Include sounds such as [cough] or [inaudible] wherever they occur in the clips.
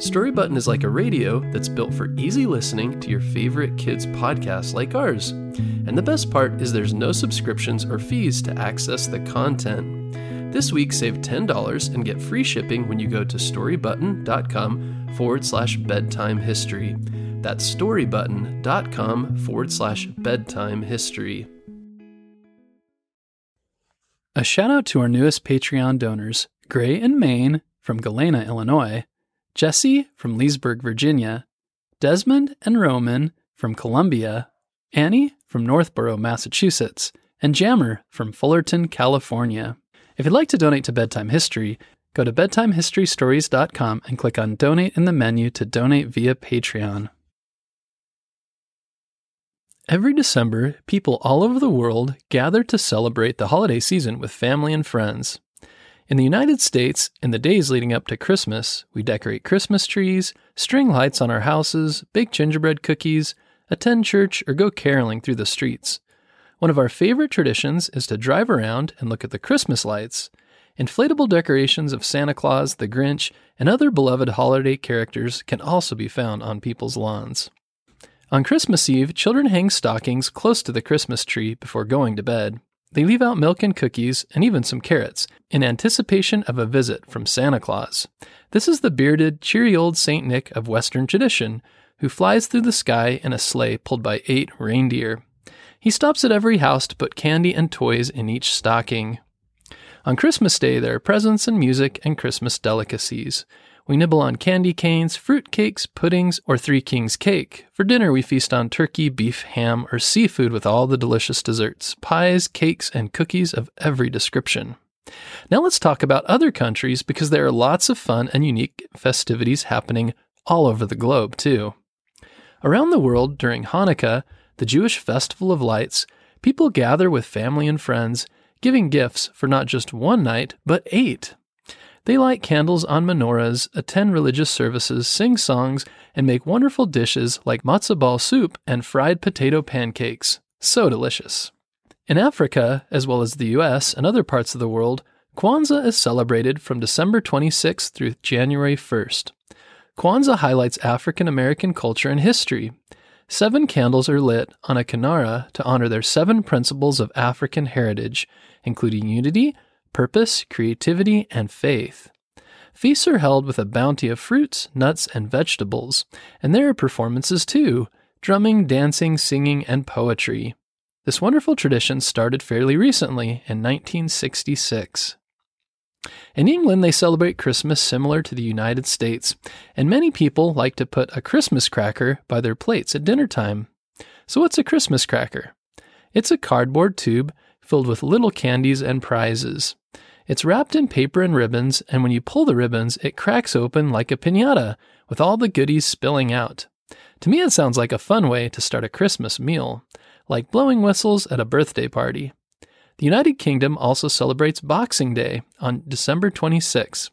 Story Button is like a radio that's built for easy listening to your favorite kids' podcasts like ours. And the best part is there's no subscriptions or fees to access the content. This week, save $10 and get free shipping when you go to storybutton.com forward slash bedtime history. That's storybutton.com forward slash bedtime history. A shout out to our newest Patreon donors Gray and Maine from Galena, Illinois, Jesse from Leesburg, Virginia, Desmond and Roman from Columbia, Annie from Northborough, Massachusetts, and Jammer from Fullerton, California. If you'd like to donate to Bedtime History, go to bedtimehistorystories.com and click on Donate in the menu to donate via Patreon. Every December, people all over the world gather to celebrate the holiday season with family and friends. In the United States, in the days leading up to Christmas, we decorate Christmas trees, string lights on our houses, bake gingerbread cookies, attend church, or go caroling through the streets. One of our favorite traditions is to drive around and look at the Christmas lights. Inflatable decorations of Santa Claus, the Grinch, and other beloved holiday characters can also be found on people's lawns. On Christmas Eve, children hang stockings close to the Christmas tree before going to bed. They leave out milk and cookies, and even some carrots, in anticipation of a visit from Santa Claus. This is the bearded, cheery old Saint Nick of Western tradition, who flies through the sky in a sleigh pulled by eight reindeer. He stops at every house to put candy and toys in each stocking. On Christmas Day, there are presents and music and Christmas delicacies. We nibble on candy canes, fruit cakes, puddings, or Three Kings cake. For dinner, we feast on turkey, beef, ham, or seafood with all the delicious desserts, pies, cakes, and cookies of every description. Now let's talk about other countries because there are lots of fun and unique festivities happening all over the globe, too. Around the world during Hanukkah, the Jewish festival of lights, people gather with family and friends, giving gifts for not just one night, but eight. They light candles on menorahs, attend religious services, sing songs, and make wonderful dishes like matzo ball soup and fried potato pancakes. So delicious. In Africa, as well as the US and other parts of the world, Kwanzaa is celebrated from December 26th through January 1st. Kwanzaa highlights African American culture and history. Seven candles are lit on a kinara to honor their seven principles of African heritage, including unity, purpose, creativity, and faith. Feasts are held with a bounty of fruits, nuts, and vegetables, and there are performances too drumming, dancing, singing, and poetry. This wonderful tradition started fairly recently in 1966. In England, they celebrate Christmas similar to the United States, and many people like to put a Christmas cracker by their plates at dinner time. So, what's a Christmas cracker? It's a cardboard tube filled with little candies and prizes. It's wrapped in paper and ribbons, and when you pull the ribbons, it cracks open like a pinata, with all the goodies spilling out. To me, it sounds like a fun way to start a Christmas meal, like blowing whistles at a birthday party. The United Kingdom also celebrates Boxing Day on December 26.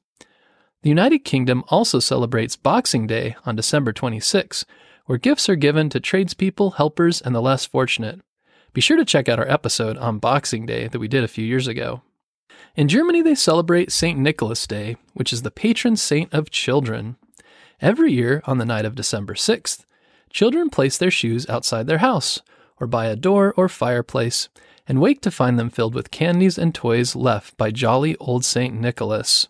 The United Kingdom also celebrates Boxing Day on December 26, where gifts are given to tradespeople, helpers, and the less fortunate. Be sure to check out our episode on Boxing Day that we did a few years ago. In Germany, they celebrate St. Nicholas Day, which is the patron saint of children. Every year, on the night of December 6th, children place their shoes outside their house, or by a door or fireplace, and wake to find them filled with candies and toys left by jolly old St. Nicholas.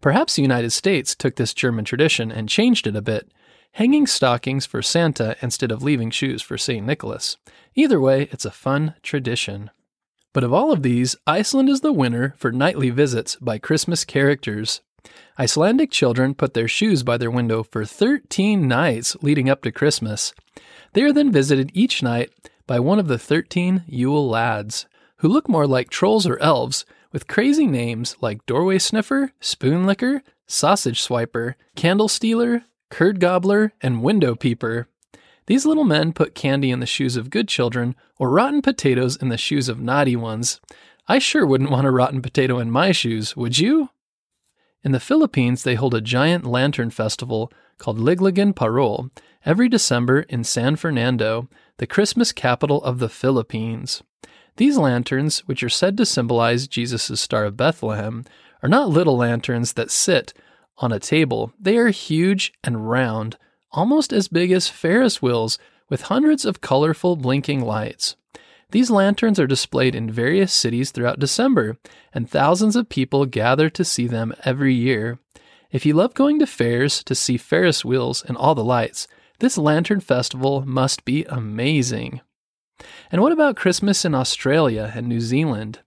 Perhaps the United States took this German tradition and changed it a bit, hanging stockings for Santa instead of leaving shoes for St. Nicholas. Either way, it's a fun tradition. But of all of these, Iceland is the winner for nightly visits by Christmas characters. Icelandic children put their shoes by their window for 13 nights leading up to Christmas. They are then visited each night by one of the 13 Yule lads, who look more like trolls or elves, with crazy names like Doorway Sniffer, Spoon Licker, Sausage Swiper, Candle Stealer, Curd Gobbler, and Window Peeper. These little men put candy in the shoes of good children or rotten potatoes in the shoes of naughty ones. I sure wouldn't want a rotten potato in my shoes, would you? In the Philippines, they hold a giant lantern festival called Ligligan Parul every December in San Fernando, the Christmas capital of the Philippines. These lanterns, which are said to symbolize Jesus' Star of Bethlehem, are not little lanterns that sit on a table. They are huge and round, almost as big as Ferris wheels, with hundreds of colorful blinking lights. These lanterns are displayed in various cities throughout December, and thousands of people gather to see them every year. If you love going to fairs to see Ferris wheels and all the lights, this lantern festival must be amazing. And what about Christmas in Australia and New Zealand?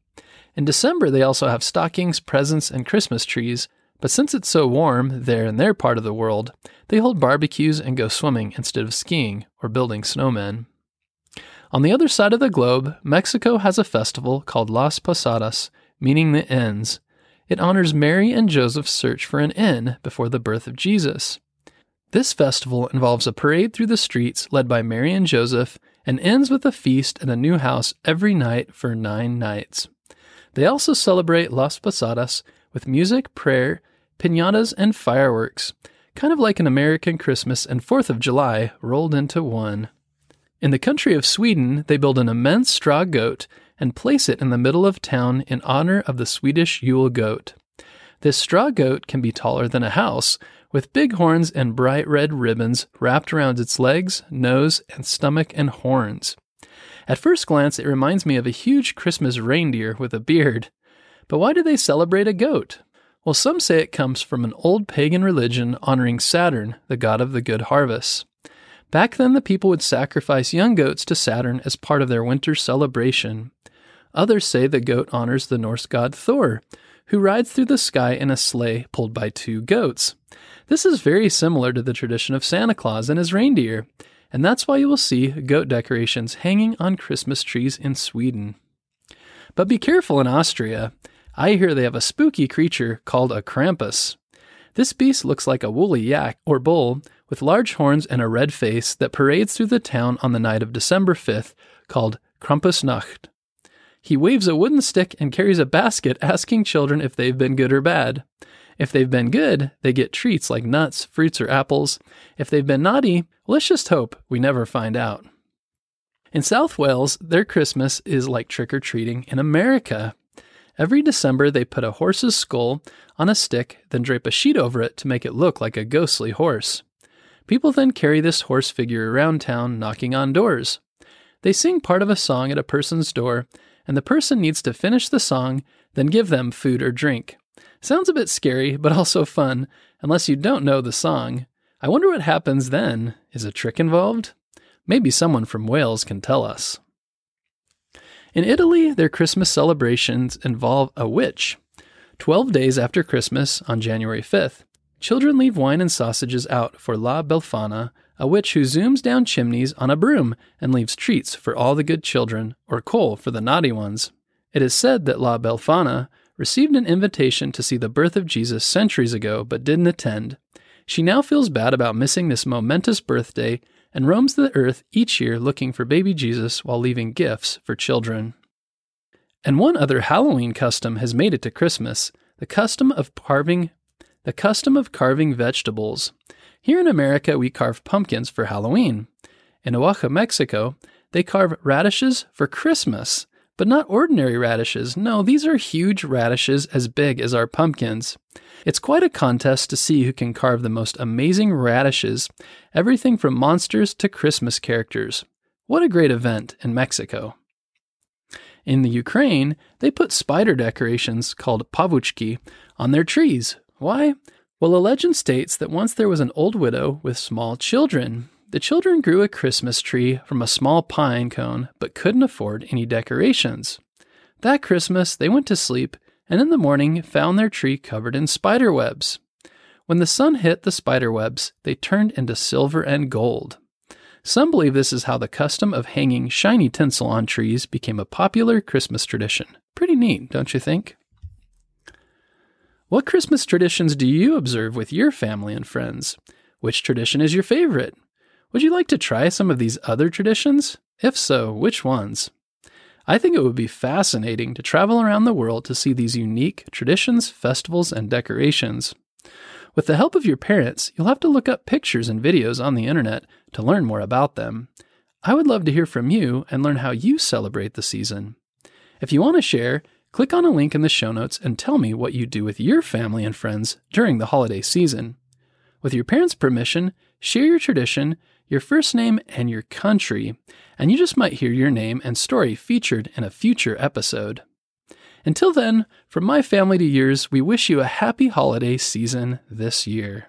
In December, they also have stockings, presents, and Christmas trees, but since it's so warm there in their part of the world, they hold barbecues and go swimming instead of skiing or building snowmen. On the other side of the globe, Mexico has a festival called Las Posadas, meaning the inns. It honors Mary and Joseph's search for an inn before the birth of Jesus. This festival involves a parade through the streets led by Mary and Joseph and ends with a feast at a new house every night for nine nights. They also celebrate Las Posadas with music, prayer, pinatas, and fireworks, kind of like an American Christmas and 4th of July rolled into one. In the country of Sweden, they build an immense straw goat and place it in the middle of town in honor of the Swedish Yule goat. This straw goat can be taller than a house, with big horns and bright red ribbons wrapped around its legs, nose, and stomach and horns. At first glance, it reminds me of a huge Christmas reindeer with a beard. But why do they celebrate a goat? Well, some say it comes from an old pagan religion honoring Saturn, the god of the good harvest. Back then, the people would sacrifice young goats to Saturn as part of their winter celebration. Others say the goat honors the Norse god Thor, who rides through the sky in a sleigh pulled by two goats. This is very similar to the tradition of Santa Claus and his reindeer, and that's why you will see goat decorations hanging on Christmas trees in Sweden. But be careful in Austria. I hear they have a spooky creature called a Krampus. This beast looks like a woolly yak or bull with large horns and a red face that parades through the town on the night of December 5th called Krampusnacht. He waves a wooden stick and carries a basket asking children if they've been good or bad. If they've been good, they get treats like nuts, fruits, or apples. If they've been naughty, let's just hope we never find out. In South Wales, their Christmas is like trick or treating in America. Every December, they put a horse's skull on a stick, then drape a sheet over it to make it look like a ghostly horse. People then carry this horse figure around town, knocking on doors. They sing part of a song at a person's door, and the person needs to finish the song, then give them food or drink. Sounds a bit scary, but [laughs] also fun, unless you don't know the song. I wonder what happens then. Is a trick involved? Maybe someone from Wales can tell us. In Italy, their Christmas celebrations involve a witch. Twelve days after Christmas, on January 5th, children leave wine and sausages out for La Belfana, a witch who zooms down chimneys on a broom and leaves treats for all the good children, or coal for the naughty ones. It is said that La Belfana received an invitation to see the birth of Jesus centuries ago but didn't attend. She now feels bad about missing this momentous birthday and roams the earth each year looking for baby Jesus while leaving gifts for children. And one other Halloween custom has made it to Christmas, the custom of carving the custom of carving vegetables. Here in America we carve pumpkins for Halloween. In Oaxaca, Mexico, they carve radishes for Christmas, but not ordinary radishes. No, these are huge radishes as big as our pumpkins. It's quite a contest to see who can carve the most amazing radishes, everything from monsters to Christmas characters. What a great event in Mexico. In the Ukraine, they put spider decorations called pavuchki on their trees. Why? Well, a legend states that once there was an old widow with small children. The children grew a Christmas tree from a small pine cone but couldn't afford any decorations. That Christmas, they went to sleep and in the morning found their tree covered in spider webs. When the sun hit the spider webs, they turned into silver and gold. Some believe this is how the custom of hanging shiny tinsel on trees became a popular Christmas tradition. Pretty neat, don't you think? What Christmas traditions do you observe with your family and friends? Which tradition is your favorite? Would you like to try some of these other traditions? If so, which ones? I think it would be fascinating to travel around the world to see these unique traditions, festivals, and decorations. With the help of your parents, you'll have to look up pictures and videos on the internet to learn more about them. I would love to hear from you and learn how you celebrate the season. If you want to share, click on a link in the show notes and tell me what you do with your family and friends during the holiday season. With your parents' permission, share your tradition, your first name, and your country, and you just might hear your name and story featured in a future episode. Until then, from my family to yours, we wish you a happy holiday season this year.